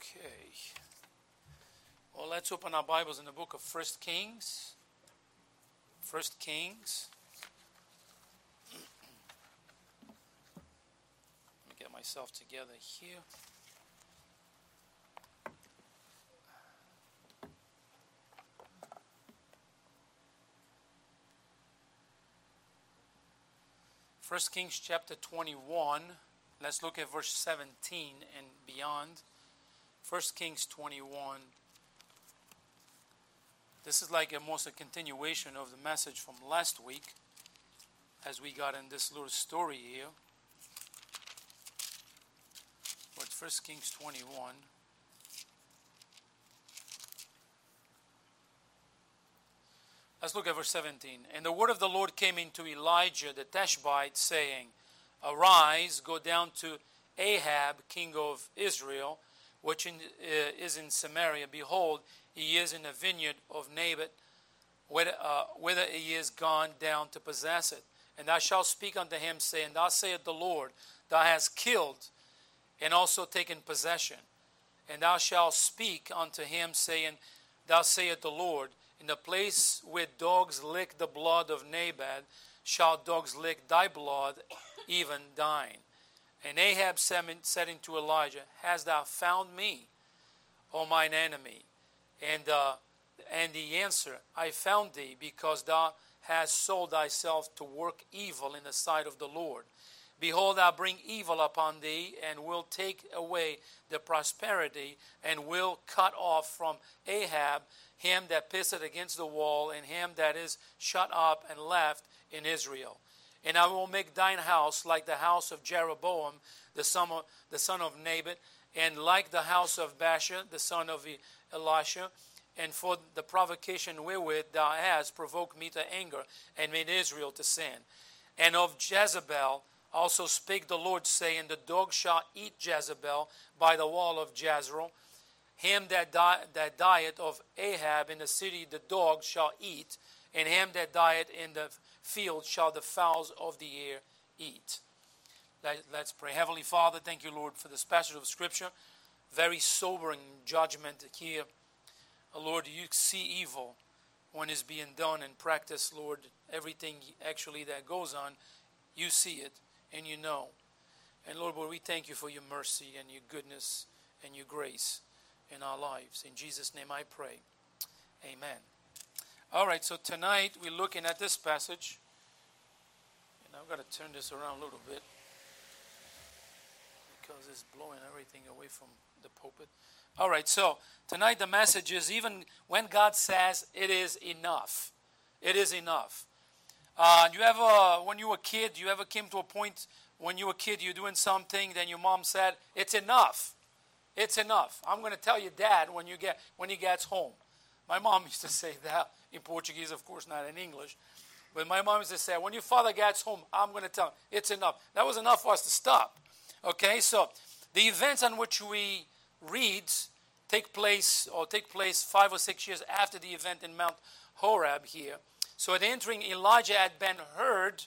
Okay. Well, let's open our Bibles in the book of First Kings. First Kings. Let me get myself together here. First Kings chapter 21. Let's look at verse 17 and beyond. 1 Kings 21. This is like almost a continuation of the message from last week as we got in this little story here. But 1 Kings 21. Let's look at verse 17. And the word of the Lord came into Elijah the Tishbite, saying, Arise, go down to Ahab, king of Israel, which in, uh, is in Samaria. Behold, he is in the vineyard of Naboth, whither, uh, whither he is gone down to possess it. And thou shalt speak unto him, saying, Thou saith the Lord, Thou hast killed and also taken possession. And thou shalt speak unto him, saying, Thou saith the Lord, In the place where dogs lick the blood of Naboth, shall dogs lick thy blood, even thine. And Ahab said unto Elijah, Hast thou found me, O mine enemy? And, uh, and he answered, I found thee because thou hast sold thyself to work evil in the sight of the Lord. Behold, I bring evil upon thee, and will take away the prosperity, and will cut off from Ahab him that pisseth against the wall, and him that is shut up and left in Israel. And I will make thine house like the house of Jeroboam, the son of, the son of Naboth, and like the house of Baasha, the son of Elisha, and for the provocation wherewith thou hast provoked me to anger and made Israel to sin. And of Jezebel also spake the Lord, saying, The dog shall eat Jezebel by the wall of Jezreel. Him that, die, that dieth of Ahab in the city, the dog shall eat, and him that dieth in the field shall the fowls of the air eat. Let, us pray. Heavenly Father, thank you, Lord, for this passage of Scripture. Very sobering judgment here. Uh, Lord, you see evil when it's being done and practice, Lord. Everything actually that goes on, you see it and you know. And Lord, Lord, we thank you for your mercy and your goodness and your grace in our lives. In Jesus' name I pray. Amen. All right, so tonight we're looking at this passage. And I've got to turn this around a little bit because it's blowing everything away from the pulpit. All right, so tonight the message is even when God says it is enough, it is enough. Uh, you ever, when you were a kid, you ever came to a point when you were a kid, you're doing something, then your mom said, "It's enough, it's enough." I'm going to tell your dad when you get when he gets home. My mom used to say that in Portuguese, of course, not in English. But my mom used to say, when your father gets home, I'm going to tell him, it's enough. That was enough for us to stop. Okay, so the events on which we read take place, or take place five or six years after the event in Mount Horeb here. So at entering, Elijah had been heard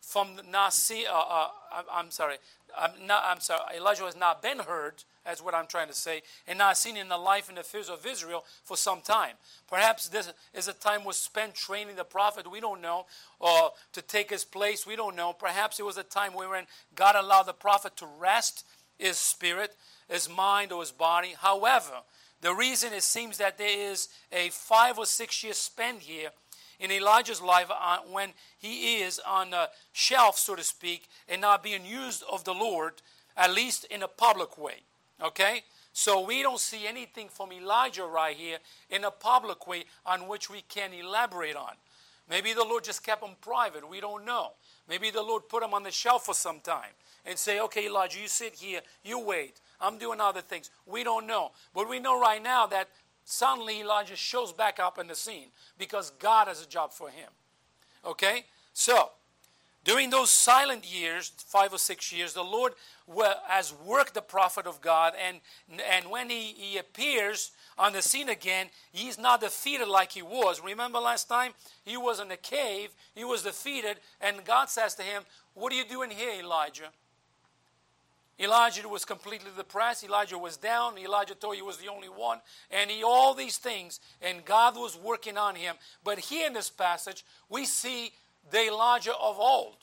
from Nasi, uh, uh, I'm sorry, I'm, not, I'm sorry, Elijah has not been heard that's what I'm trying to say. And not seen in the life and affairs of Israel for some time. Perhaps this is a time was spent training the prophet. We don't know. Or to take his place. We don't know. Perhaps it was a time wherein God allowed the prophet to rest his spirit, his mind, or his body. However, the reason it seems that there is a five or six years spent here in Elijah's life uh, when he is on a shelf, so to speak, and not being used of the Lord, at least in a public way. Okay? So we don't see anything from Elijah right here in a public way on which we can elaborate on. Maybe the Lord just kept him private. We don't know. Maybe the Lord put him on the shelf for some time and say, okay, Elijah, you sit here, you wait. I'm doing other things. We don't know. But we know right now that suddenly Elijah shows back up in the scene because God has a job for him. Okay? So, during those silent years, five or six years, the Lord has worked the prophet of God, and, and when he, he appears on the scene again, he's not defeated like he was. Remember last time? He was in a cave, he was defeated, and God says to him, What are you doing here, Elijah? Elijah was completely depressed. Elijah was down. Elijah thought he was the only one. And he, all these things, and God was working on him. But here in this passage, we see the Elijah of old.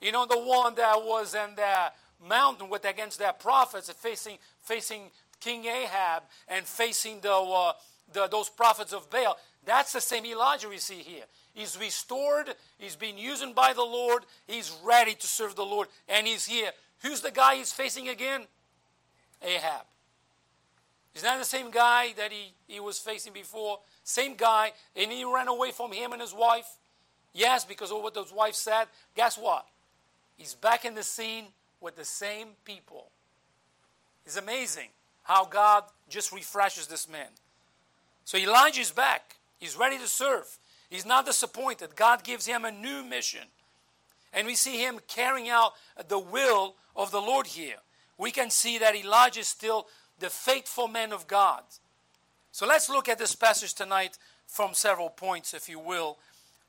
You know, the one that was in the mountain with against their prophets, facing, facing King Ahab and facing the, uh, the, those prophets of Baal. That's the same Elijah we see here. He's restored, he's been used by the Lord, he's ready to serve the Lord, and he's here. Who's the guy he's facing again? Ahab. Is that the same guy that he, he was facing before? Same guy, and he ran away from him and his wife? Yes, because of what his wife said. Guess what? He's back in the scene with the same people. It's amazing how God just refreshes this man. So Elijah is back. He's ready to serve. He's not disappointed. God gives him a new mission. And we see him carrying out the will of the Lord here. We can see that Elijah is still the faithful man of God. So let's look at this passage tonight from several points, if you will.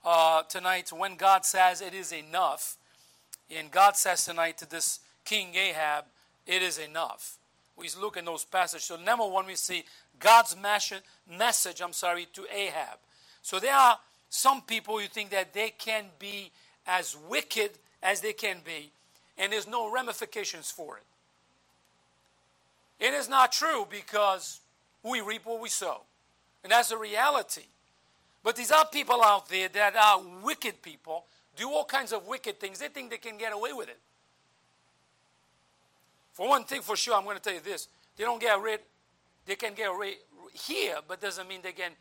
Uh, tonight, when God says it is enough, and God says tonight to this King Ahab, it is enough. We look in those passages. So number one, we see God's message, I'm sorry, to Ahab. So there are some people who think that they can be as wicked as they can be, and there's no ramifications for it. It is not true because we reap what we sow. And that's a reality. But these are people out there that are wicked people, do all kinds of wicked things. They think they can get away with it. For one thing, for sure, I'm going to tell you this: they don't get rid. They can get rid here, but doesn't mean they can.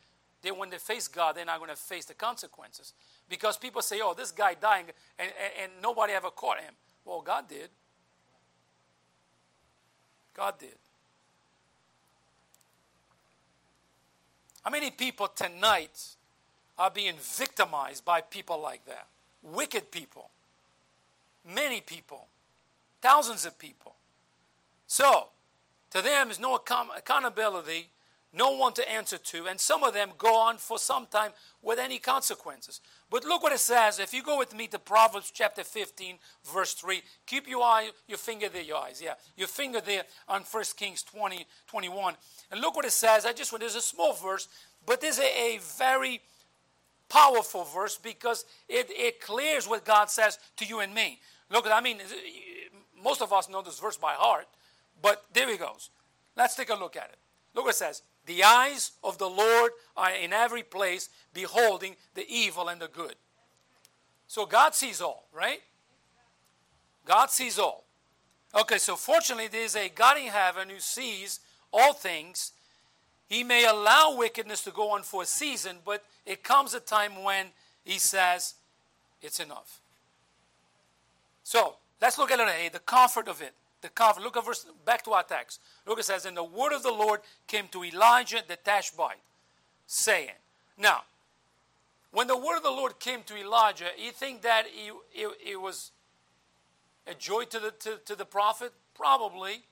They, when they face God, they're not going to face the consequences. Because people say, "Oh, this guy dying," and, and, and nobody ever caught him. Well, God did. God did. How many people tonight are being victimized by people like that? Wicked people. Many people. Thousands of people. So, to them is no accountability, no one to answer to, and some of them go on for some time with any consequences. But look what it says. If you go with me to Proverbs chapter 15, verse 3, keep your eye, your finger there, your eyes, yeah, your finger there on 1 Kings 20, 21. And look what it says. I just want, there's a small verse, but there's a, a very powerful verse because it, it clears what God says to you and me. Look, I mean, most of us know this verse by heart. But there he goes. Let's take a look at it. Look what it says. The eyes of the Lord are in every place, beholding the evil and the good. So God sees all, right? God sees all. Okay, so fortunately, there is a God in heaven who sees all things. He may allow wickedness to go on for a season, but it comes a time when He says, it's enough. So let's look at it, the comfort of it the comfort. Look at verse, back to our text. Look, it says, And the word of the Lord came to Elijah the Tishbite, saying, Now, when the word of the Lord came to Elijah, you think that it, it, it was a joy to the, to, to the prophet? Probably.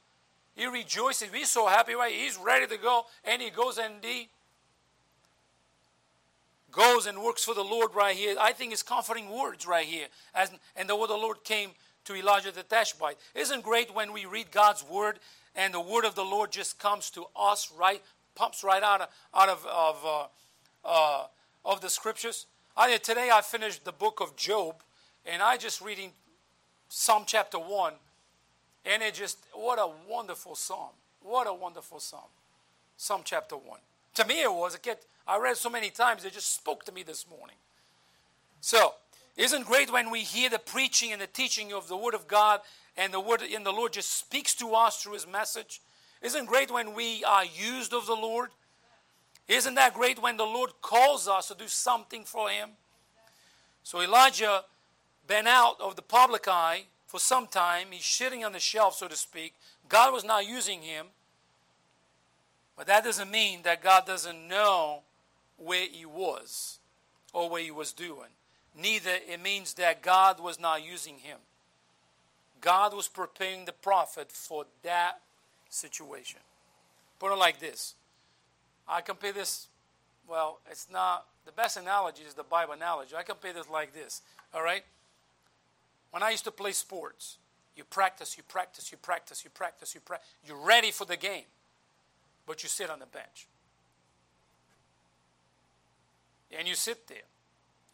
He rejoices. He's so happy, right? He's ready to go. And he goes and he goes and works for the Lord right here. I think it's comforting words right here. As, and the word of the Lord came to Elijah the Tishbite. Isn't great when we read God's word and the word of the Lord just comes to us right, pumps right out of, out of, of, uh, uh, of the scriptures? I, today I finished the book of Job and I just reading Psalm chapter 1 and it just, what a wonderful psalm. What a wonderful psalm. Psalm chapter 1. To me it was, I read so many times, it just spoke to me this morning. So, isn't great when we hear the preaching and the teaching of the Word of God and the Word in the Lord just speaks to us through His message? Isn't great when we are used of the Lord? Isn't that great when the Lord calls us to do something for Him? So Elijah been out of the public eye for some time. He's sitting on the shelf, so to speak. God was not using him. But that doesn't mean that God doesn't know where he was or what he was doing neither it means that God was not using him. God was preparing the prophet for that situation. Put it like this. I compare this, well, it's not, the best analogy is the Bible analogy. I compare this like this, all right? When I used to play sports, You practice, you practice, you practice, you practice, you practice. You're ready for the game, but you sit on the bench. And you sit there.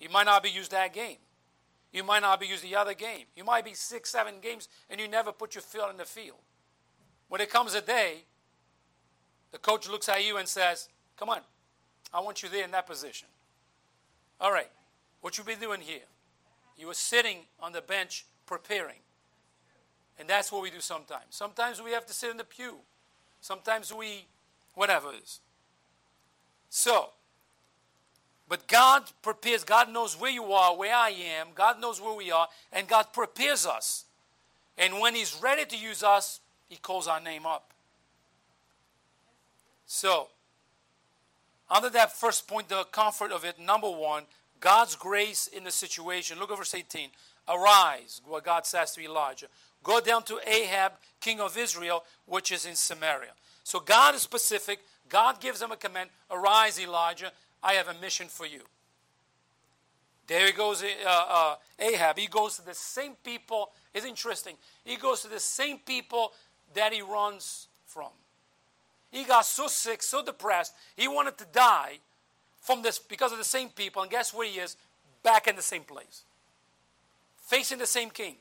You might not be used that game. You might not be used the other game. You might be six, seven games, and you never put your foot in the field. When it comes a day, the coach looks at you and says, Come on, I want you there in that position. All right, what you been doing here? You were sitting on the bench preparing. And that's what we do sometimes. Sometimes we have to sit in the pew. Sometimes we, whatever it is. So, but God prepares, God knows where you are, where I am, God knows where we are, and God prepares us. And when He's ready to use us, He calls our name up. So, under that first point, the comfort of it, number one, God's grace in the situation. Look at verse 18. Arise, what God says to Elijah. Go down to Ahab, king of Israel, which is in Samaria. So God is specific. God gives him a command Arise, Elijah. I have a mission for you. There he goes, uh, uh, Ahab. He goes to the same people. It's interesting. He goes to the same people that he runs from. He got so sick, so depressed, he wanted to die from this because of the same people. And guess where he is? Back in the same place, facing the same king.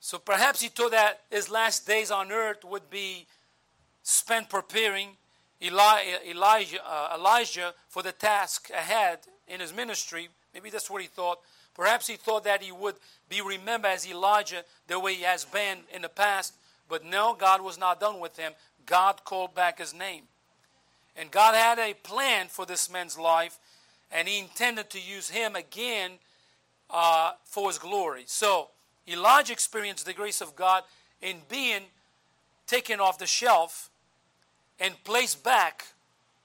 So perhaps he thought that his last days on earth would be spent preparing Elijah, uh, Elijah for the task ahead in his ministry. Maybe that's what he thought. Perhaps he thought that he would be remembered as Elijah the way he has been in the past. But no, God was not done with him. God called back his name. And God had a plan for this man's life, and he intended to use him again uh, for his glory. So Elijah experienced the grace of God in being taken off the shelf and placed back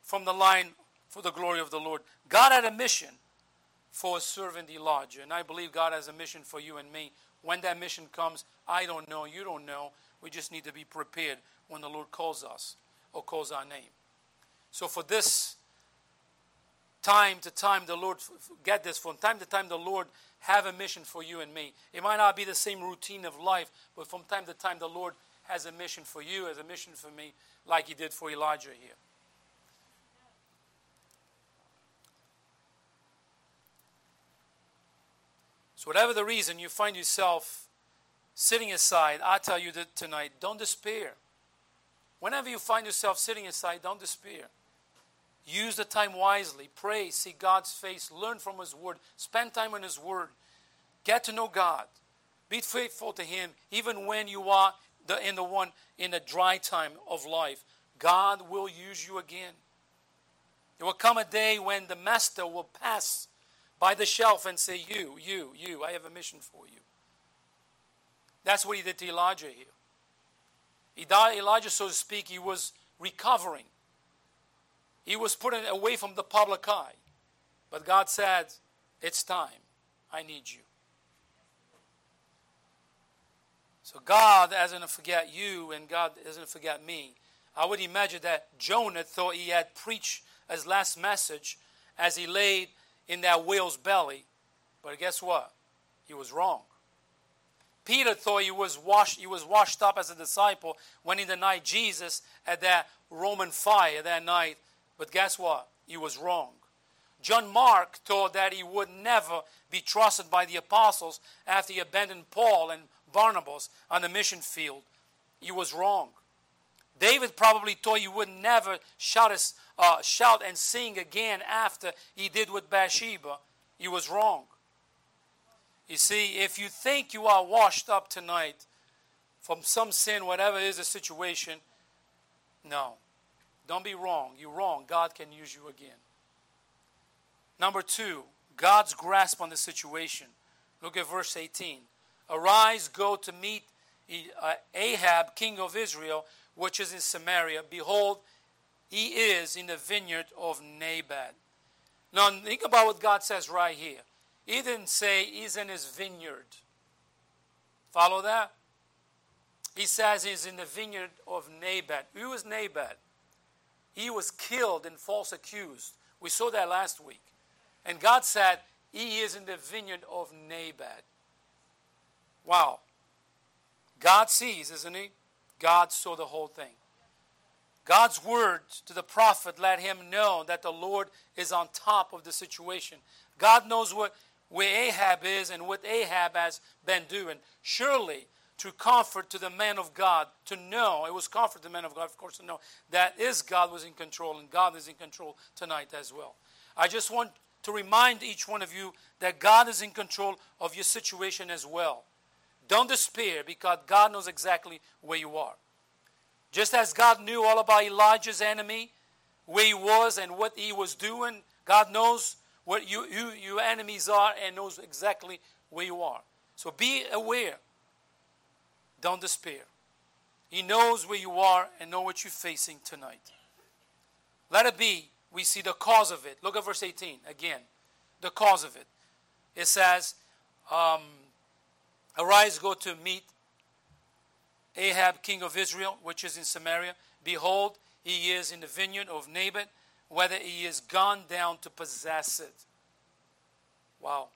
from the line for the glory of the Lord. God had a mission for a servant Elijah, and I believe God has a mission for you and me. When that mission comes, I don't know, you don't know. We just need to be prepared when the Lord calls us or calls our name. So for this time to time, the Lord, get this, from time to time, the Lord have a mission for you and me. It might not be the same routine of life, but from time to time, the Lord has a mission for you, has a mission for me, like He did for Elijah here. So, whatever the reason you find yourself sitting aside, I tell you that tonight, don't despair. Whenever you find yourself sitting aside, don't despair. Use the time wisely. Pray, see God's face, learn from His Word, spend time in His Word, get to know God. Be faithful to Him, even when you are the, in the one in the dry time of life. God will use you again. There will come a day when the Master will pass by the shelf and say, "You, you, you, I have a mission for you." That's what He did to Elijah here. Elijah, so to speak, he was recovering he was put away from the public eye. But God said, It's time. I need you. So God doesn't forget you, and God doesn't forget me. I would imagine that Jonah thought he had preached his last message as he laid in that whale's belly. But guess what? He was wrong. Peter thought he was washed, he was washed up as a disciple when he denied Jesus at that Roman fire that night but guess what? He was wrong. John Mark thought that he would never be trusted by the apostles after he abandoned Paul and Barnabas on the mission field. He was wrong. David probably thought he would never shout, uh, shout and sing again after he did with Bathsheba. He was wrong. You see, if you think you are washed up tonight from some sin, whatever is the situation, no. Don't be wrong. You're wrong. God can use you again. Number two, God's grasp on the situation. Look at verse 18. Arise, go to meet uh, Ahab, king of Israel, which is in Samaria. Behold, he is in the vineyard of Naboth. Now, think about what God says right here. He didn't say he's in his vineyard. Follow that? He says he's in the vineyard of Naboth. Who is Naboth? He was killed and false accused. We saw that last week. And God said, he is in the vineyard of Naboth. Wow. God sees, isn't he? God saw the whole thing. God's word to the prophet let him know that the Lord is on top of the situation. God knows what where Ahab is and what Ahab has been doing. Surely, to comfort to the man of God to know, it was comfort to the man of God, of course, to know that is God was in control and God is in control tonight as well. I just want to remind each one of you that God is in control of your situation as well. Don't despair because God knows exactly where you are. Just as God knew all about Elijah's enemy, where he was and what he was doing, God knows what you, you, your enemies are and knows exactly where you are. So be aware. Don't despair. He knows where you are and know what you're facing tonight. Let it be. We see the cause of it. Look at verse 18 again. The cause of it. It says, um, Arise, go to meet Ahab, king of Israel, which is in Samaria. Behold, he is in the vineyard of Naboth, whether he is gone down to possess it. Wow.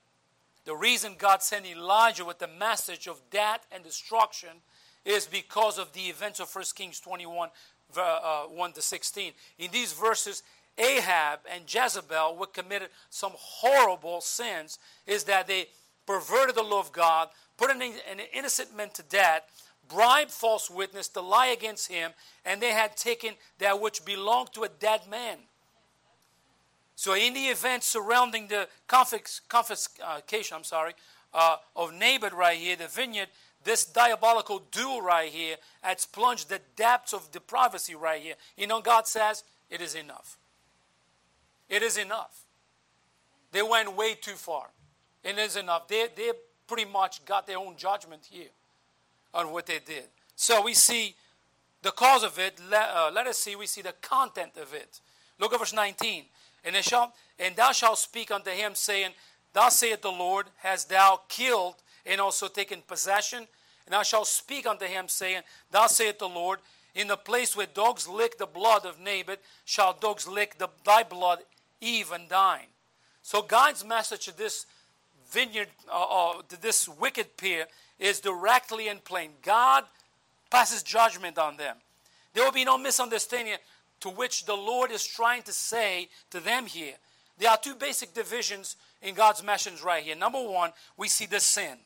The reason God sent Elijah with the message of death and destruction is because of the events of 1 Kings 21, uh, 1 to 16. In these verses, Ahab and Jezebel were committed some horrible sins, is that they perverted the law of God, put an, an innocent man to death, bribed false witness to lie against him, and they had taken that which belonged to a dead man. So, in the event surrounding the confiscation, I'm sorry, uh, of Naboth right here, the vineyard, this diabolical duel right here has plunged the depths of depravity right here. You know, God says, it is enough. It is enough. They went way too far. It is enough. They, they pretty much got their own judgment here on what they did. So we see the cause of it. Let, uh, let us see, we see the content of it. Look at verse 19. And, shall, and thou shalt speak unto him, saying, Thus saith the Lord, Hast thou killed and also taken possession? And thou shalt speak unto him, saying, Thus saith the Lord, In the place where dogs lick the blood of Naboth, shall dogs lick the, thy blood, even thine. So God's message to this vineyard, uh, uh, to this wicked peer, is directly and plain. God passes judgment on them. There will be no misunderstanding to which the Lord is trying to say to them here. There are two basic divisions in God's message right here. Number one, we see the sin.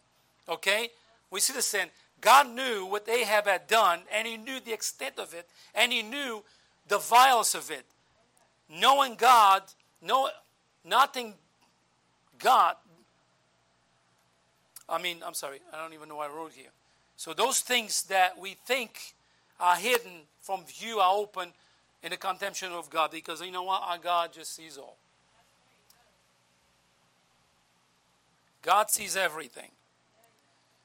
Okay? We see the sin. God knew what Ahab had done, and he knew the extent of it, and he knew the violence of it. Knowing God, no, nothing God, I mean, I'm sorry, I don't even know what I wrote here. So those things that we think are hidden from view are open in the contemplation of God because you know what? Our God just sees all. God sees everything.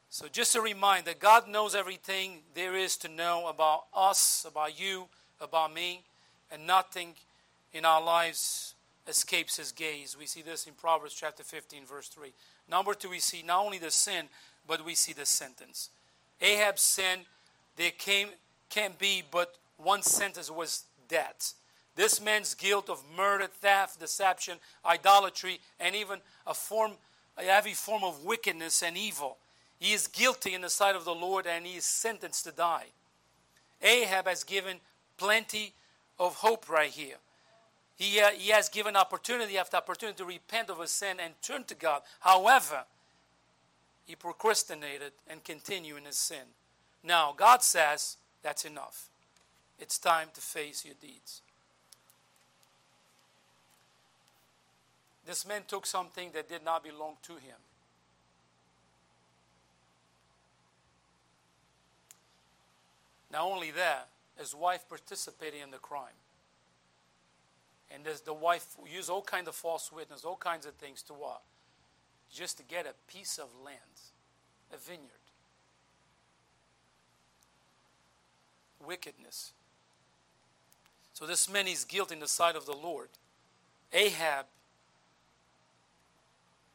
So just a reminder, God knows everything there is to know about us, about you, about me, and nothing in our lives escapes his gaze. We see this in Proverbs chapter 15, verse 3. Number two, we see not only the sin, but we see the sentence. Ahab's sin, there came, can be but one sentence was death. This man's guilt of murder, theft, deception, idolatry, and even a form, a heavy form of wickedness and evil. He is guilty in the sight of the Lord and he is sentenced to die. Ahab has given plenty of hope right here. He, uh, he has given opportunity after opportunity to repent of his sin and turn to God. However, he procrastinated and continued in his sin. Now, God says that's enough. It's time to face your deeds. This man took something that did not belong to him. Not only that, his wife participated in the crime. And the wife used all kinds of false witness, all kinds of things to what? Just to get a piece of land, a vineyard. Wickedness. So this man is guilty in the sight of the Lord. Ahab,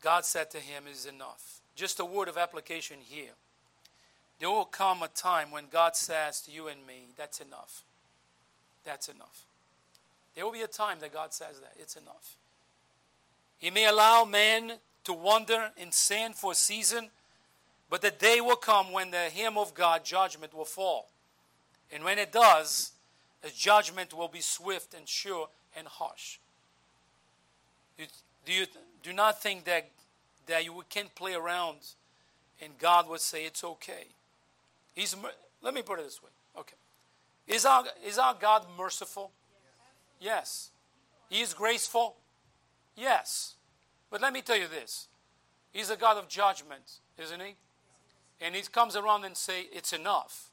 God said to him, is enough. Just a word of application here. There will come a time when God says to you and me, that's enough. That's enough. There will be a time that God says that. It's enough. He may allow man to wander in sin for a season, but the day will come when the hymn of God, judgment, will fall. And when it does, the judgment will be swift and sure and harsh. Do you do not think that, that you can play around and God would say it's okay? He's, let me put it this way. Okay. Is our, is our God merciful? Yes. He is graceful? Yes. But let me tell you this. He's a God of judgment, isn't he? And he comes around and say, it's enough.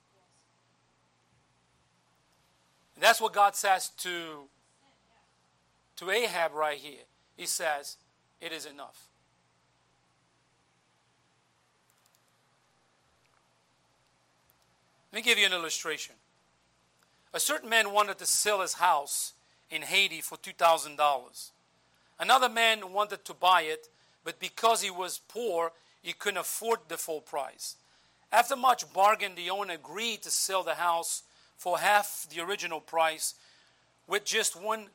And that's what God says to, to Ahab right here. He says, it is enough. Let me give you an illustration. A certain man wanted to sell his house in Haiti for $2,000. Another man wanted to buy it, but because he was poor, he couldn't afford the full price. After much bargain, the owner agreed to sell the house for half the original price with just one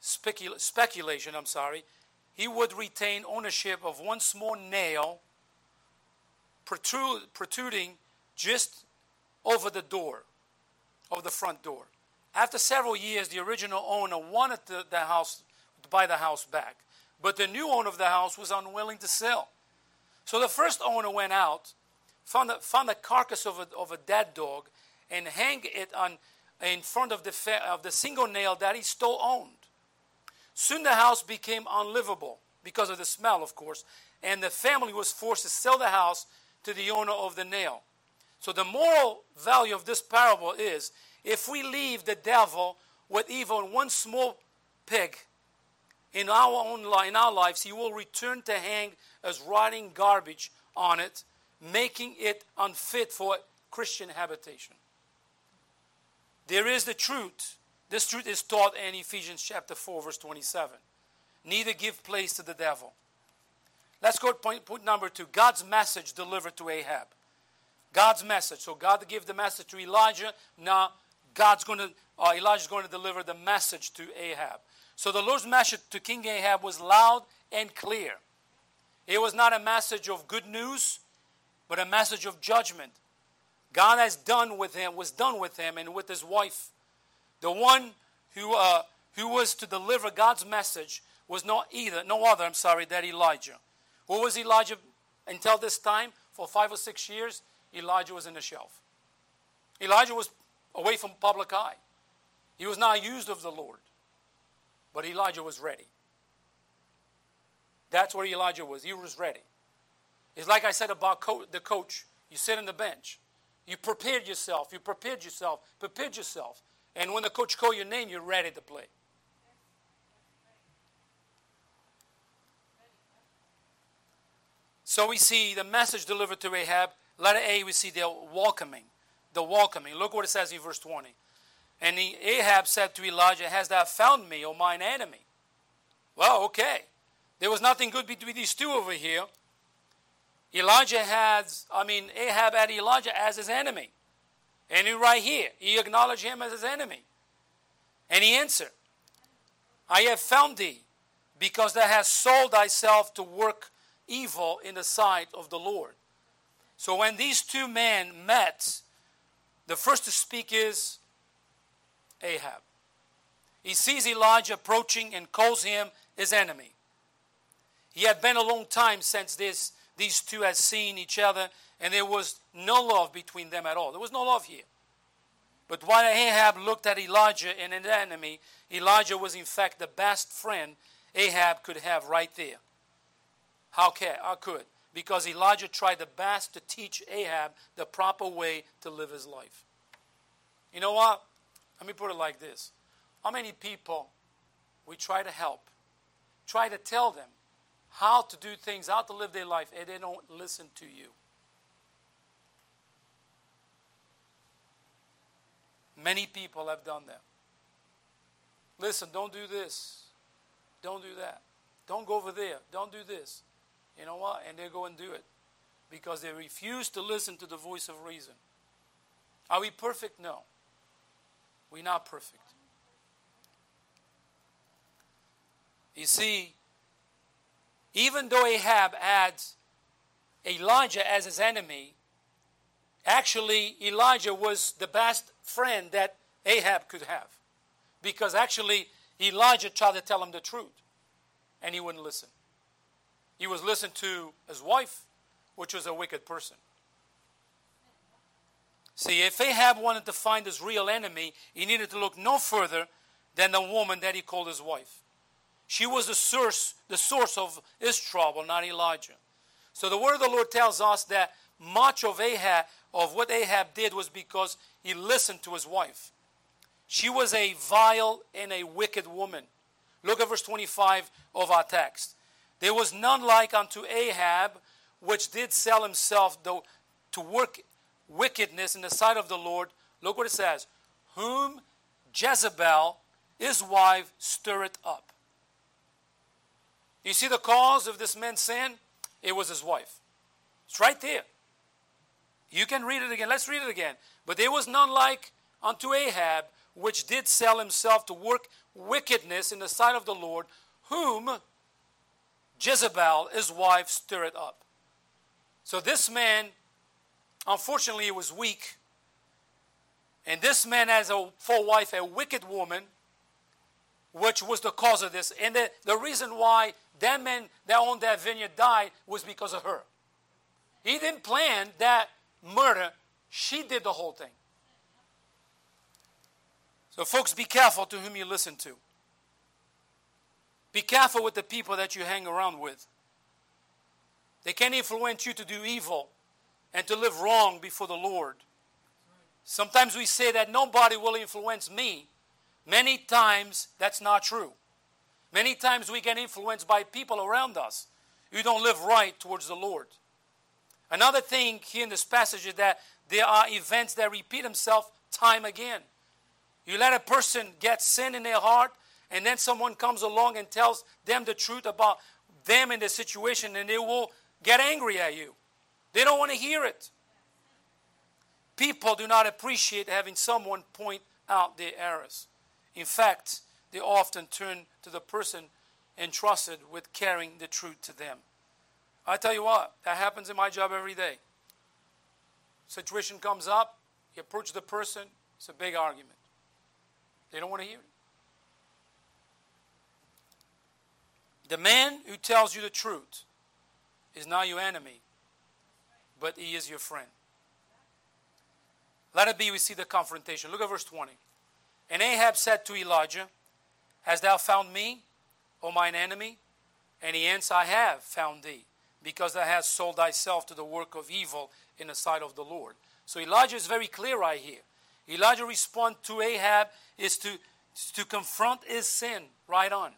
specula- speculation, I'm sorry. He would retain ownership of one small nail protruding just over the door, of the front door. After several years, the original owner wanted the, the house to buy the house back, but the new owner of the house was unwilling to sell. So the first owner went out, found a, found a carcass of a, of a dead dog, and hang it on in front of the, of the single nail that he still owned. Soon the house became unlivable because of the smell, of course, and the family was forced to sell the house to the owner of the nail. So the moral value of this parable is if we leave the devil with even one small pig in our own in our lives, he will return to hang as rotting garbage on it, making it unfit for Christian habitation. There is the truth. This truth is taught in Ephesians chapter 4, verse 27. Neither give place to the devil. Let's go to point, point number two God's message delivered to Ahab. God's message. So God gave the message to Elijah. Now God's going to, uh, Elijah's going to deliver the message to Ahab. So the Lord's message to King Ahab was loud and clear. It was not a message of good news, but a message of judgment. God has done with him, was done with him and with his wife. The one who, uh, who was to deliver God's message was not either, no other, I'm sorry, that Elijah. Who was Elijah until this time? For five or six years, Elijah was in the shelf. Elijah was away from public eye. He was not used of the Lord. But Elijah was ready. That's where Elijah was. He was ready. It's like I said about co- the coach. You sit on the bench. You prepared yourself. You prepared yourself. Prepared yourself. And when the coach call your name, you're ready to play. So we see the message delivered to Ahab. Letter A, we see the welcoming. The welcoming. Look what it says in verse 20. And he, Ahab said to Elijah, Has thou found me, O mine enemy? Well, okay. There was nothing good between these two over here. Elijah has, I mean, Ahab had Elijah as his enemy. And he right here, he acknowledged him as his enemy. And he answered, I have found thee, because thou hast sold thyself to work evil in the sight of the Lord. So when these two men met, the first to speak is Ahab. He sees Elijah approaching and calls him his enemy. He had been a long time since this, these two had seen each other, and there was no love between them at all. There was no love here. But while Ahab looked at Elijah and an enemy, Elijah was in fact the best friend Ahab could have right there. How, can, how could? Because Elijah tried the best to teach Ahab the proper way to live his life. You know what? Let me put it like this. How many people we try to help, try to tell them how to do things, how to live their life, and they don't listen to you? Many people have done that. Listen, don't do this. Don't do that. Don't go over there. Don't do this. You know what? And they go and do it because they refuse to listen to the voice of reason. Are we perfect? No. We're not perfect. You see, even though Ahab had Elijah as his enemy, actually Elijah was the best friend that Ahab could have. Because actually Elijah tried to tell him the truth, and he wouldn't listen. He was listening to his wife, which was a wicked person. See, if Ahab wanted to find his real enemy, he needed to look no further than the woman that he called his wife. She was the source, the source of his trouble, not Elijah. So the word of the Lord tells us that much of Ahab, of what Ahab did was because he listened to his wife. She was a vile and a wicked woman. Look at verse 25 of our text. There was none like unto Ahab, which did sell himself to work wickedness in the sight of the Lord. Look what it says. Whom Jezebel, his wife, stirred up. You see the cause of this man's sin? It was his wife. It's right there. You can read it again. Let's read it again. But there was none like unto Ahab, which did sell himself to work wickedness in the sight of the Lord, whom Jezebel, his wife, stirred up. So this man, unfortunately, was weak. And this man has a for wife a wicked woman, which was the cause of this. And the, the reason why that man that owned that vineyard died was because of her. He didn't plan that murder, she did the whole thing. So, folks, be careful to whom you listen to. Be careful with the people that you hang around with. They can influence you to do evil and to live wrong before the Lord. Sometimes we say that nobody will influence me. Many times that's not true. Many times we get influenced by people around us who don't live right towards the Lord. Another thing here in this passage is that there are events that repeat themselves time again. You let a person get sin in their heart, and then someone comes along and tells them the truth about them and the situation, and they will get angry at you. They don't want to hear it. People do not appreciate having someone point out their errors. In fact, they often turn to the person entrusted with carrying the truth to them. I tell you what, that happens in my job every day. Situation comes up, you approach the person, it's a big argument. They don't want to hear it. The man who tells you the truth is not your enemy, but he is your friend. Let it be, we see the confrontation. Look at verse 20. And Ahab said to Elijah, Hast thou found me, O mine enemy? And he answered, I have found thee, because thou hast sold thyself to the work of evil in the sight of the Lord. So Elijah is very clear right here. Elijah responds to Ahab is to, to confront his sin right on.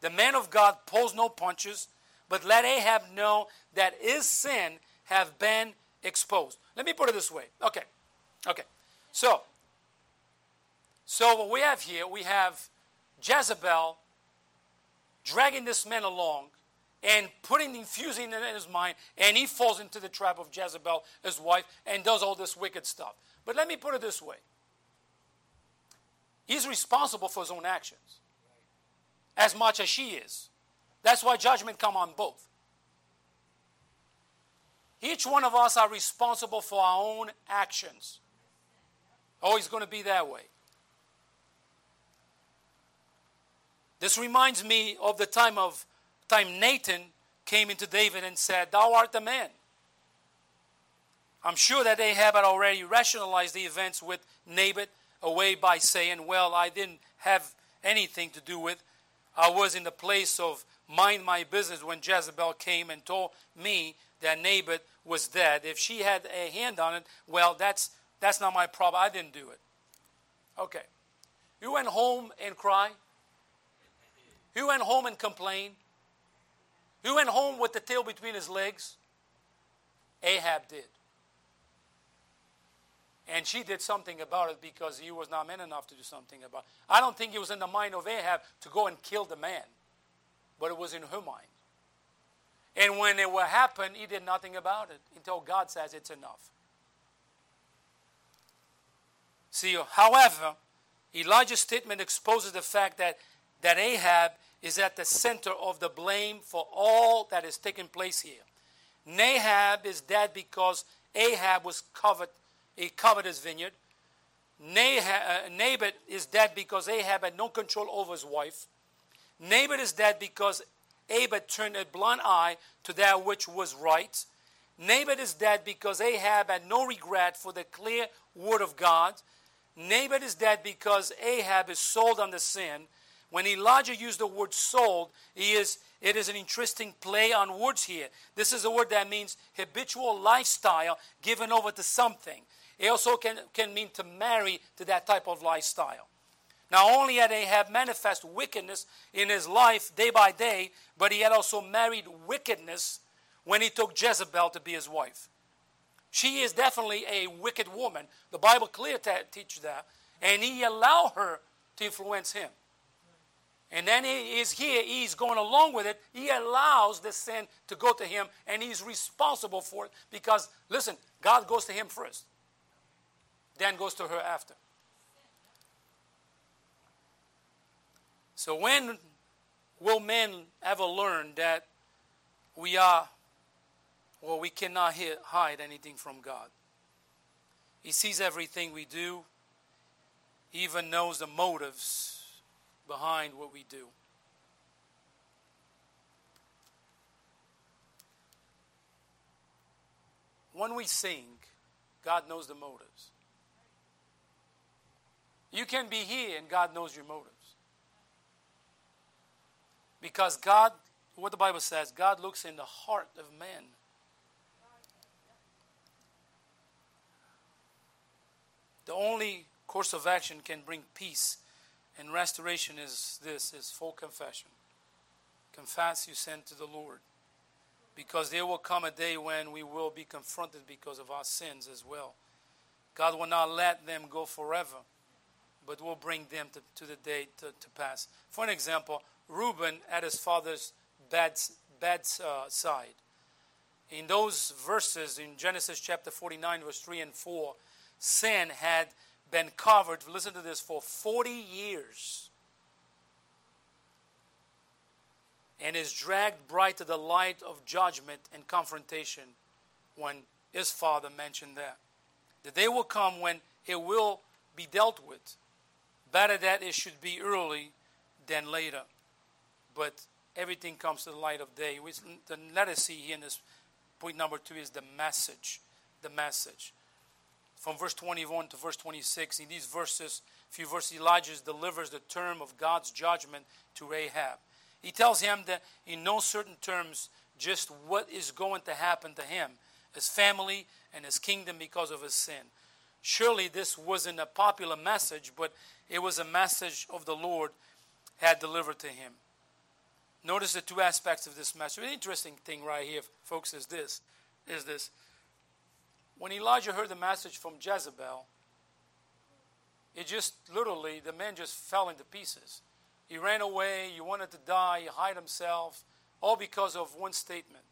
The man of God pulls no punches, but let Ahab know that his sin have been exposed. Let me put it this way. Okay. Okay. So, so what we have here, we have Jezebel dragging this man along and putting infusing in his mind, and he falls into the trap of Jezebel, his wife, and does all this wicked stuff. But let me put it this way. He's responsible for his own actions as much as she is. That's why judgment come on both. Each one of us are responsible for our own actions. Always going to be that way. This reminds me of the time of time Nathan came into David and said, Thou art the man. I'm sure that Ahab had already rationalized the events with Naboth away by saying, Well, I didn't have anything to do with. I was in the place of mind my business when Jezebel came and told me that Naboth was dead. If she had a hand on it, well, that's that's not my problem. I didn't do it. Okay. You went home and cried. You went home and complained. You went home with the tail between his legs. Ahab did. And she did something about it because he was not man enough to do something about it. I don't think it was in the mind of Ahab to go and kill the man, but it was in her mind. And when it would happen, he did nothing about it until God says it's enough. See, however, Elijah's statement exposes the fact that, that Ahab is at the center of the blame for all that is taking place here. Nahab is dead because Ahab was covered, he covered his vineyard. Nahab, uh, is dead because Ahab had no control over his wife. Naboth is dead because Ahab turned a blind eye to that which was right. Naboth is dead because Ahab had no regret for the clear word of God. Naboth is dead because Ahab is sold the sin. When Elijah used the word sold, he is, it is an interesting play on words here. This is a word that means habitual lifestyle given over to something. It also can, can mean to marry to that type of lifestyle. Not only had Ahab manifest wickedness in his life day by day, but he had also married wickedness when he took Jezebel to be his wife. She is definitely a wicked woman. The Bible clearly teaches that. And he allowed her to influence him. And then he is here, he's going along with it. He allows the sin to go to him, and he's responsible for it because, listen, God goes to him first, then goes to her after. So, when will men ever learn that we are, well, we cannot hide anything from God? He sees everything we do, he even knows the motives behind what we do. When we sing, God knows the motives. You can be here and God knows your motives. Because God, what the Bible says, God looks in the heart of man. The only course of action can bring peace and restoration is this is full confession. Confess you sin to the Lord. Because there will come a day when we will be confronted because of our sins as well. God will not let them go forever, but will bring them to, to the day to, to pass. For an example, Reuben at his father's bed, uh, side. In those verses in Genesis chapter 49, verse 3 and 4, sin had been covered, listen to this, for 40 years. And is dragged bright to the light of judgment and confrontation when his father mentioned that. The day will come when it will be dealt with. Better that it should be early than later but everything comes to the light of day. We, the, let us see here in this point number two is the message. The message. From verse 21 to verse 26, in these verses, few verses, Elijah delivers the term of God's judgment to Ahab. He tells him that in no certain terms just what is going to happen to him, his family, and his kingdom because of his sin. Surely this wasn't a popular message, but it was a message of the Lord had delivered to him. Notice the two aspects of this message. An interesting thing right here, folks, is this: is this. When Elijah heard the message from Jezebel, it just literally the man just fell into pieces. He ran away. He wanted to die. He hid himself, all because of one statement.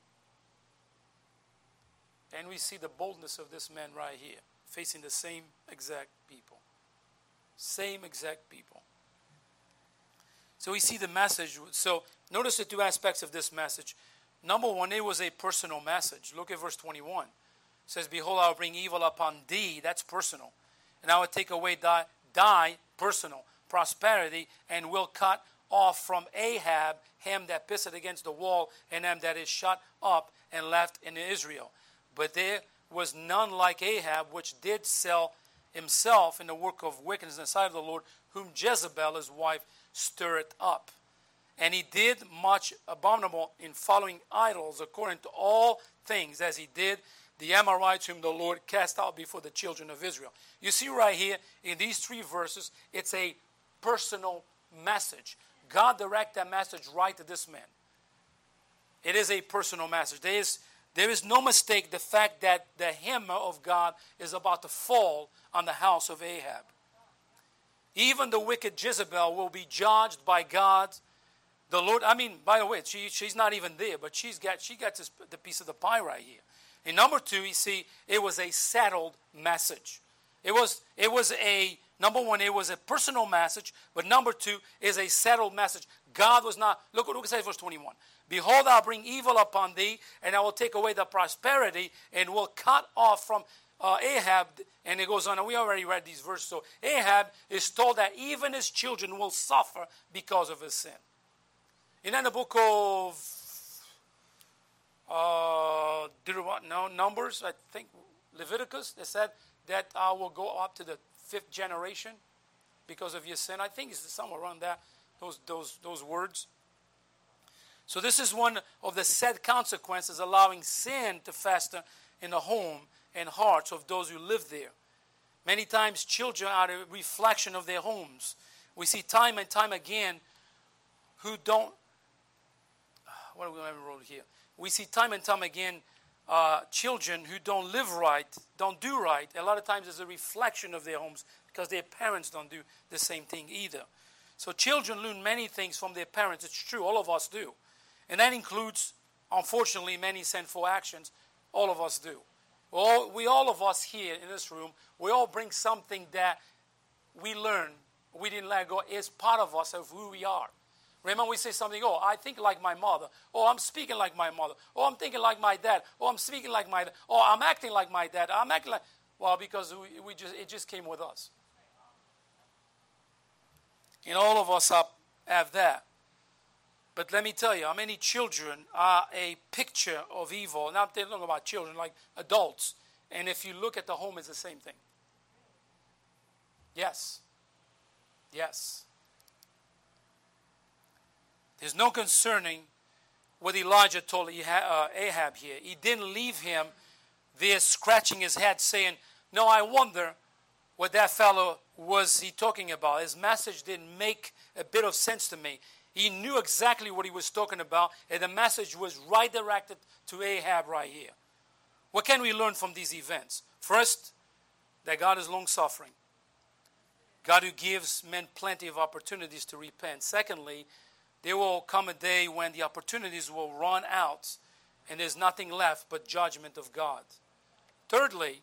And we see the boldness of this man right here, facing the same exact people. Same exact people. So we see the message. So notice the two aspects of this message. Number one, it was a personal message. Look at verse 21. Says, Behold, I will bring evil upon thee. That's personal. And I will take away thy, thy personal prosperity and will cut off from Ahab him that pisseth against the wall and him that is shut up and left in Israel. But there was none like Ahab, which did sell himself in the work of wickedness in the sight of the Lord, whom Jezebel, his wife, stir it up. And he did much abominable in following idols according to all things as he did the Amorites whom the Lord cast out before the children of Israel. You see right here in these three verses, it's a personal message. God direct that message right to this man. It is a personal message. There is, there is no mistake the fact that the hammer of God is about to fall on the house of Ahab. Even the wicked Jezebel will be judged by God. The Lord, I mean, by the way, she, she's not even there, but she's got, she got this, the piece of the pie right here. And number two, you see, it was a settled message. It was, it was a, number one, it was a personal message, but number two is a settled message. God was not, look what it says, verse 21. Behold, I'll bring evil upon thee, and I will take away the prosperity, and will cut off from uh, Ahab, and it goes on, and we already read these verses. So Ahab is told that even his children will suffer because of his sin. And then the book of uh, no, Numbers, I think Leviticus, they said that I will go up to the fifth generation because of your sin. I think it's somewhere around that, those, those, those words. So this is one of the sad consequences allowing sin to fester in the home and hearts of those who live there. Many times children are a reflection of their homes. We see time and time again who don't what are we going to roll here? We see time and time again uh, children who don't live right, don't do right. A lot of times it's a reflection of their homes because their parents don't do the same thing either. So children learn many things from their parents. It's true, all of us do. And that includes, unfortunately, many sinful actions. All of us do. All, we all of us here in this room, we all bring something that we learn, we didn't let go, is part of us of who we are. Remember, we say something, oh, I think like my mother. Oh, I'm speaking like my mother. Oh, I'm thinking like my dad. Oh, I'm speaking like my dad. Oh, I'm acting like my dad. I'm acting like. Well, because we, we just, it just came with us. And all of us have, have that. But let me tell you, how many children are a picture of evil? Not talking about children, like adults. And if you look at the home, it's the same thing. Yes. Yes. There's no concerning what Elijah told uh, Ahab here. He didn't leave him there scratching his head saying, No, I wonder what that fellow was he talking about. His message didn't make a bit of sense to me. He knew exactly what he was talking about, and the message was right directed to Ahab right here. What can we learn from these events? First, that God is long suffering. God who gives men plenty of opportunities to repent. Secondly, there will come a day when the opportunities will run out and there's nothing left but judgment of God. Thirdly,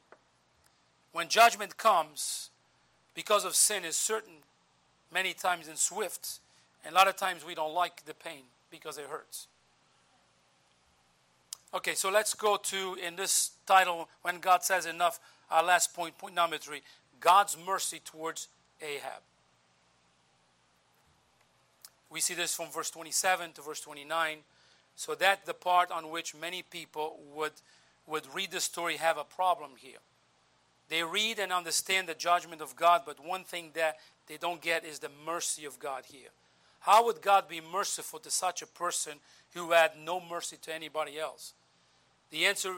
when judgment comes, because of sin is certain, many times and swift, and a lot of times we don't like the pain because it hurts. Okay, so let's go to in this title, When God Says Enough, our last point, point number three God's mercy towards Ahab. We see this from verse 27 to verse 29. So that the part on which many people would, would read the story have a problem here. They read and understand the judgment of God, but one thing that they don't get is the mercy of God here. How would God be merciful to such a person who had no mercy to anybody else? The answer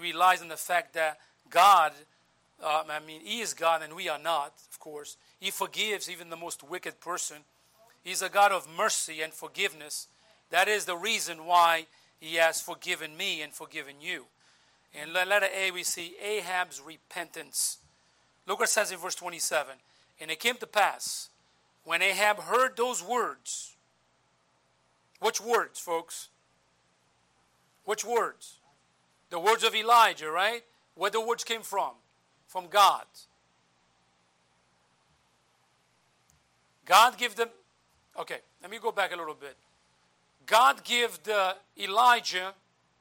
relies on the fact that God, uh, I mean, He is God and we are not, of course. He forgives even the most wicked person He's a God of mercy and forgiveness. That is the reason why He has forgiven me and forgiven you. In letter A, we see Ahab's repentance. Look what it says in verse 27. And it came to pass when Ahab heard those words. Which words, folks? Which words? The words of Elijah, right? Where the words came from? From God. God gave them Okay, let me go back a little bit. God gave the Elijah,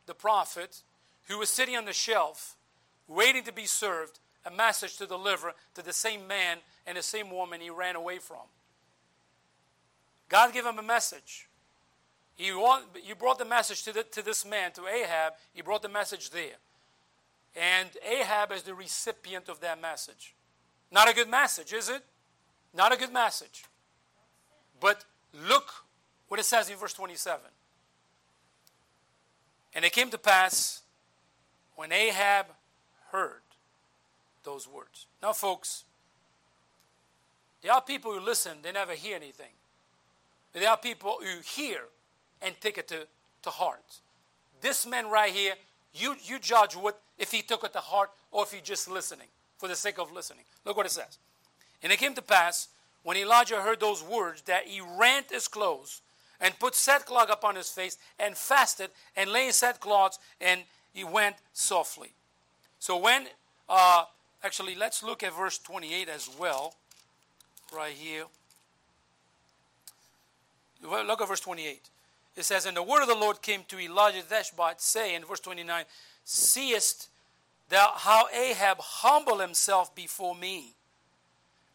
the prophet, who was sitting on the shelf, waiting to be served, a message to deliver to the same man and the same woman he ran away from. God gave him a message. He, want, he brought the message to, the, to this man, to Ahab. He brought the message there. And Ahab is the recipient of that message. Not a good message, is it? Not a good message. But look what it says in verse 27. And it came to pass when Ahab heard those words. Now, folks, there are people who listen, they never hear anything. But there are people who hear and take it to, to heart. This man right here, you, you judge what if he took it to heart or if he just listening for the sake of listening. Look what it says. And it came to pass when Elijah heard those words, that he rent his clothes and put sackcloth upon his face and fasted and lay in sackcloth and he went softly. So when, uh, actually, let's look at verse 28 as well, right here. Look at verse 28. It says, And the word of the Lord came to Elijah the Tishbite, saying, verse 29, Seest thou how Ahab humbled himself before me?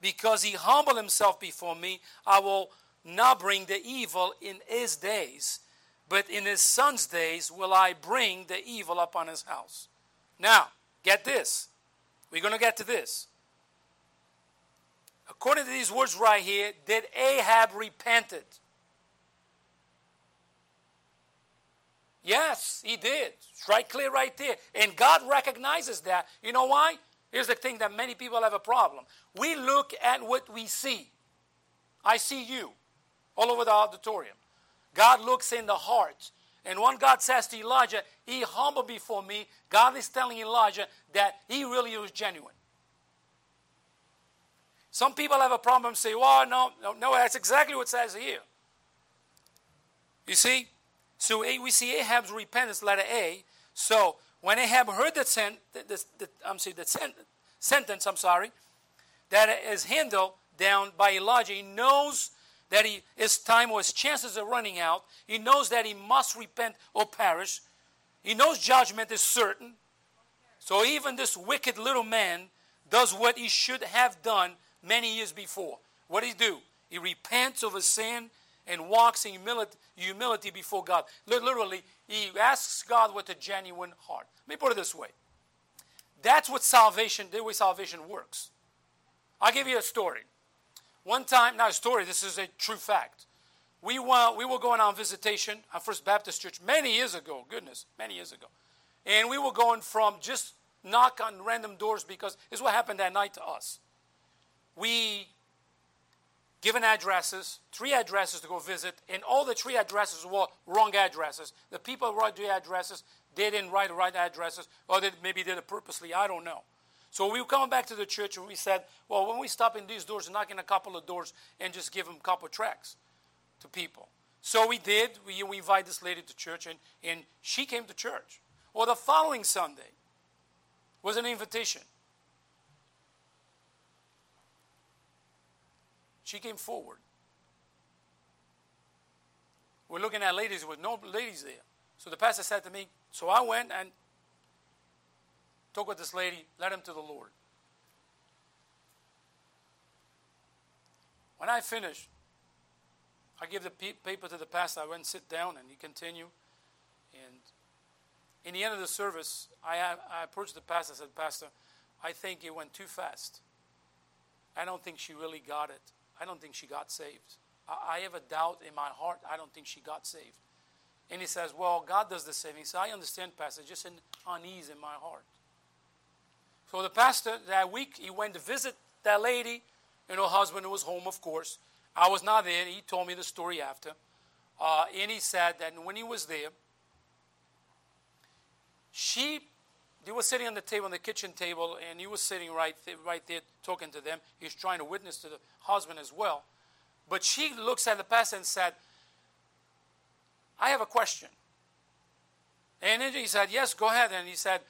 Because he humbled himself before me, I will not bring the evil in his days, but in his son's days will I bring the evil upon his house. Now, get this. We're going to get to this. According to these words right here, did Ahab repented? Yes, he did. It's right clear right there. And God recognizes that. You know why? Here's the thing that many people have a problem. We look at what we see. I see you all over the auditorium. God looks in the heart. And when God says to Elijah, He humbled before me, God is telling Elijah that he really was genuine. Some people have a problem say, well, no, no, no, that's exactly what says here. You see? So we see Ahab's repentance, letter A. So when Ahab heard the, sen- the, the, I'm sorry, the sen- sentence, I'm sorry, that is handled down by Elijah, he knows that he, his time or his chances are running out. He knows that he must repent or perish. He knows judgment is certain. So even this wicked little man does what he should have done many years before. What did he do? He repents of his sin and walks in humility, before God. Literally, he asks God with a genuine heart. Let me put it this way. That's what salvation, the way salvation works. I'll give you a story. One time, not a story, this is a true fact. We, went, we were going on visitation at First Baptist Church many years ago, goodness, many years ago. And we were going from just knock on random doors because is what happened that night to us we given addresses, three addresses to go visit, and all the three addresses were wrong addresses. The people wrote the addresses, they didn't write the right addresses, or they maybe did it purposely, I don't know. So we were coming back to the church and we said, well, when we stop in these doors, knock in a couple of doors and just give them a couple of tracks to people. So we did. We, we invited this lady to church, and, and she came to church. Well, the following Sunday was an invitation. She came forward. We're looking at ladies with no ladies there. So the pastor said to me, so I went and talked with this lady, led him to the Lord. When I finished, I give the paper to the pastor. I went and sit down, and he continued. And in the end of the service, I, I approached the pastor. I said, Pastor, I think it went too fast. I don't think she really got it. I don't think she got saved. I, I have a doubt in my heart. I don't think she got saved. And he says, Well, God does the saving. So I understand, Pastor, just an unease in my heart. So the pastor that week, he went to visit that lady and her husband was home, of course. I was not there. He told me the story after. Uh, and he said that when he was there, she they were sitting on the table, on the kitchen table, and he was sitting right, th- right there talking to them. He was trying to witness to the husband as well. But she looks at the pastor and said, I have a question. And he said, Yes, go ahead. And he said,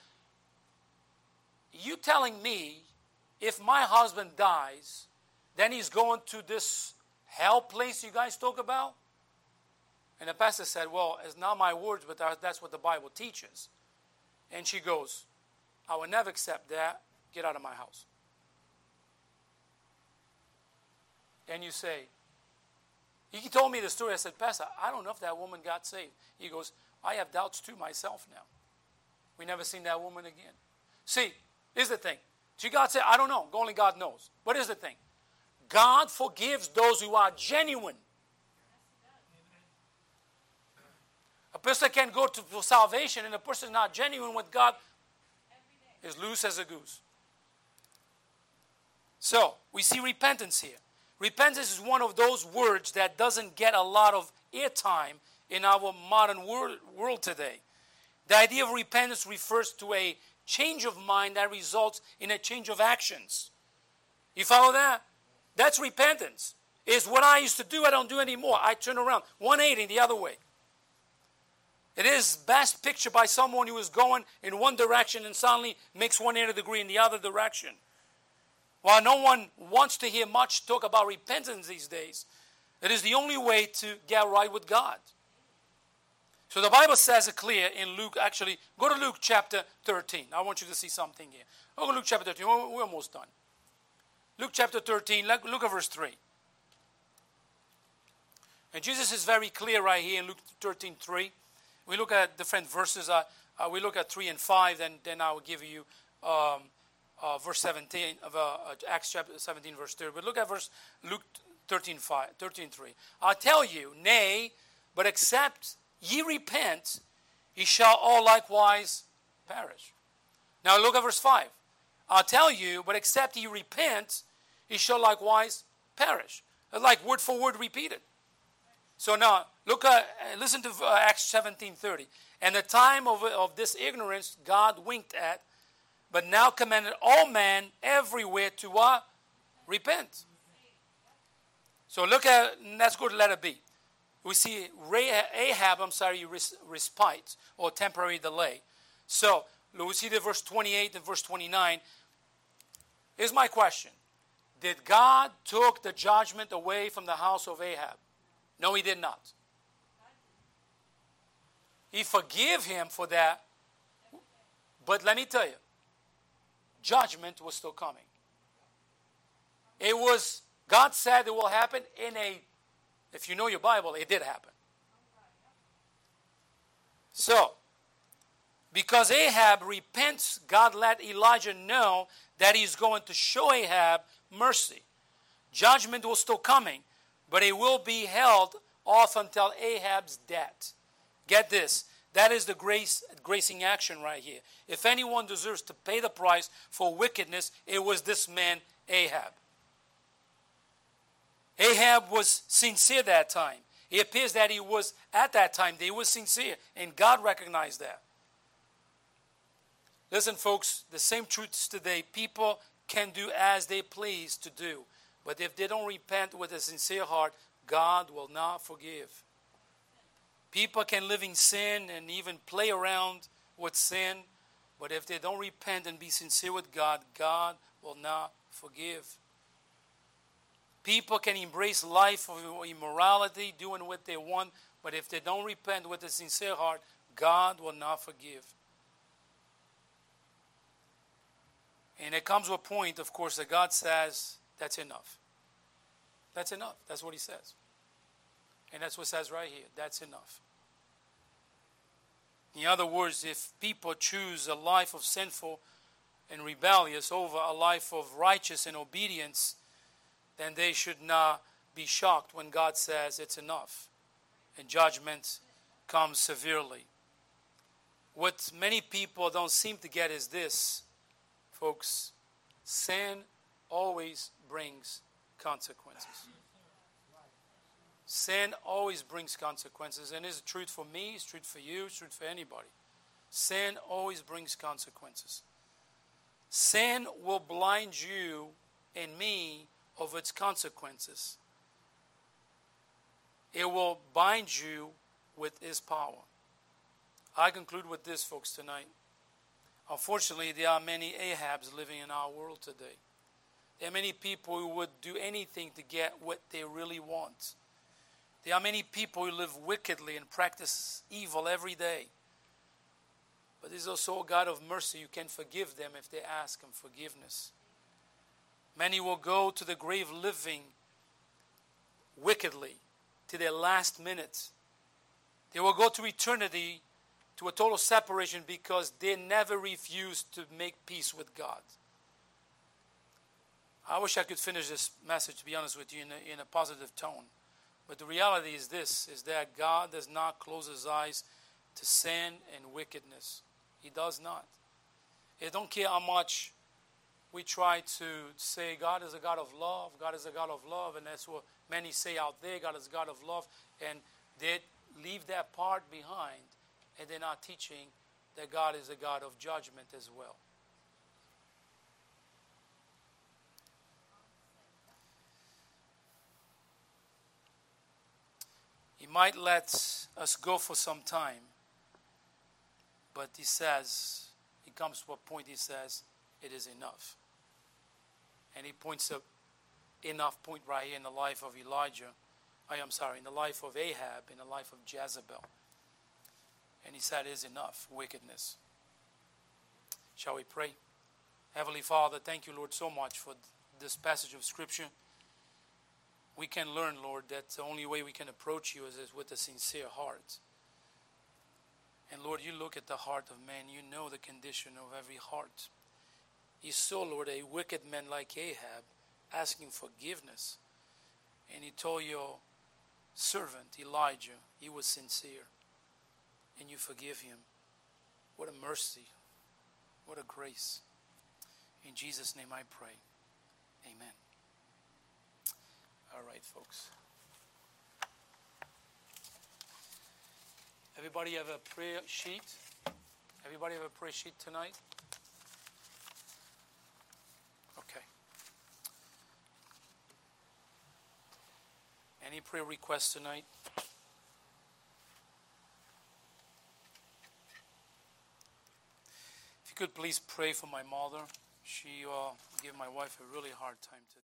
You telling me if my husband dies, then he's going to this hell place you guys talk about? And the pastor said, Well, it's not my words, but that's what the Bible teaches. And she goes, I will never accept that. Get out of my house. And you say, he told me the story. I said, Pastor, I don't know if that woman got saved. He goes, I have doubts too myself now. We never seen that woman again. See, here's the thing. She God said, I don't know. Only God knows. But the thing. God forgives those who are genuine. A person can't go to salvation and a person is not genuine with God is loose as a goose. So, we see repentance here. Repentance is one of those words that doesn't get a lot of airtime in our modern world, world today. The idea of repentance refers to a change of mind that results in a change of actions. You follow that? That's repentance. Is what I used to do, I don't do anymore. I turn around, 180 the other way. It is best pictured by someone who is going in one direction and suddenly makes 180 degree in the other direction. While no one wants to hear much talk about repentance these days, It is the only way to get right with God. So the Bible says it clear in Luke, actually, go to Luke chapter 13. I want you to see something here. Go to Luke chapter 13. We're almost done. Luke chapter 13, look at verse 3. And Jesus is very clear right here in Luke 13, 3. We look at different verses. Uh, uh, we look at 3 and 5, then, then I will give you um, uh, verse 17 of uh, uh, Acts chapter 17, verse 3. But look at verse Luke 13, 5, 13, 3. I tell you, nay, but except ye repent, ye shall all likewise perish. Now look at verse 5. I tell you, but except ye repent, ye shall likewise perish. Like word for word repeated. So now look at listen to uh, Acts 17:30. And the time of, of this ignorance God winked at, but now commanded all men everywhere to what? Repent. So look at let's go to letter B. We see Ahab, I'm sorry, respite or temporary delay. So we see the verse 28 and verse 29. Here's my question. Did God took the judgment away from the house of Ahab? No, he did not. He forgave him for that. But let me tell you, judgment was still coming. It was, God said it will happen in a, if you know your Bible, it did happen. So, because Ahab repents, God let Elijah know that he's going to show Ahab mercy. Judgment was still coming but it will be held off until Ahab's death. Get this. That is the grace, gracing action right here. If anyone deserves to pay the price for wickedness, it was this man, Ahab. Ahab was sincere that time. It appears that he was, at that time, he was sincere, and God recognized that. Listen, folks, the same truths today. People can do as they please to do. But if they don't repent with a sincere heart, God will not forgive. People can live in sin and even play around with sin, but if they don't repent and be sincere with God, God will not forgive. People can embrace life of immorality, doing what they want, but if they don't repent with a sincere heart, God will not forgive. And it comes to a point, of course, that God says, that's enough. That's enough. That's what he says. And that's what says right here. That's enough. In other words, if people choose a life of sinful and rebellious over a life of righteous and obedience, then they should not be shocked when God says it's enough and judgment comes severely. What many people don't seem to get is this, folks sin always brings consequences. Sin always brings consequences, and it's truth for me, it's truth for you, it's truth for anybody. Sin always brings consequences. Sin will blind you and me of its consequences. It will bind you with its power. I conclude with this, folks, tonight. Unfortunately, there are many Ahabs living in our world today. There are many people who would do anything to get what they really want. There are many people who live wickedly and practice evil every day. But there's also a God of mercy. You can forgive them if they ask Him forgiveness. Many will go to the grave living wickedly to their last minute. They will go to eternity to a total separation because they never refused to make peace with God. I wish I could finish this message, to be honest with you, in a, in a positive tone. But the reality is this, is that God does not close his eyes to sin and wickedness. He does not. He don't care how much we try to say God is a God of love, God is a God of love, and that's what many say out there, God is a God of love, and they leave that part behind, and they're not teaching that God is a God of judgment as well. Might let us go for some time, but he says, he comes to a point, he says, it is enough. And he points a enough point right here in the life of Elijah I am sorry, in the life of Ahab, in the life of Jezebel. And he said, Is enough wickedness. Shall we pray? Heavenly Father, thank you, Lord, so much for this passage of Scripture. We can learn, Lord, that the only way we can approach you is, with a sincere heart. And Lord, you look at the heart of man, you know the condition of every heart. You saw, Lord, a wicked man like Ahab asking forgiveness. And he told your servant, Elijah, he was sincere. And you forgive him. What a mercy. What a grace. In Jesus' name I pray. Amen. Folks. Everybody have a prayer sheet? Everybody have a prayer sheet tonight? Okay. Any prayer requests tonight? If you could please pray for my mother. She uh, gave my wife a really hard time today.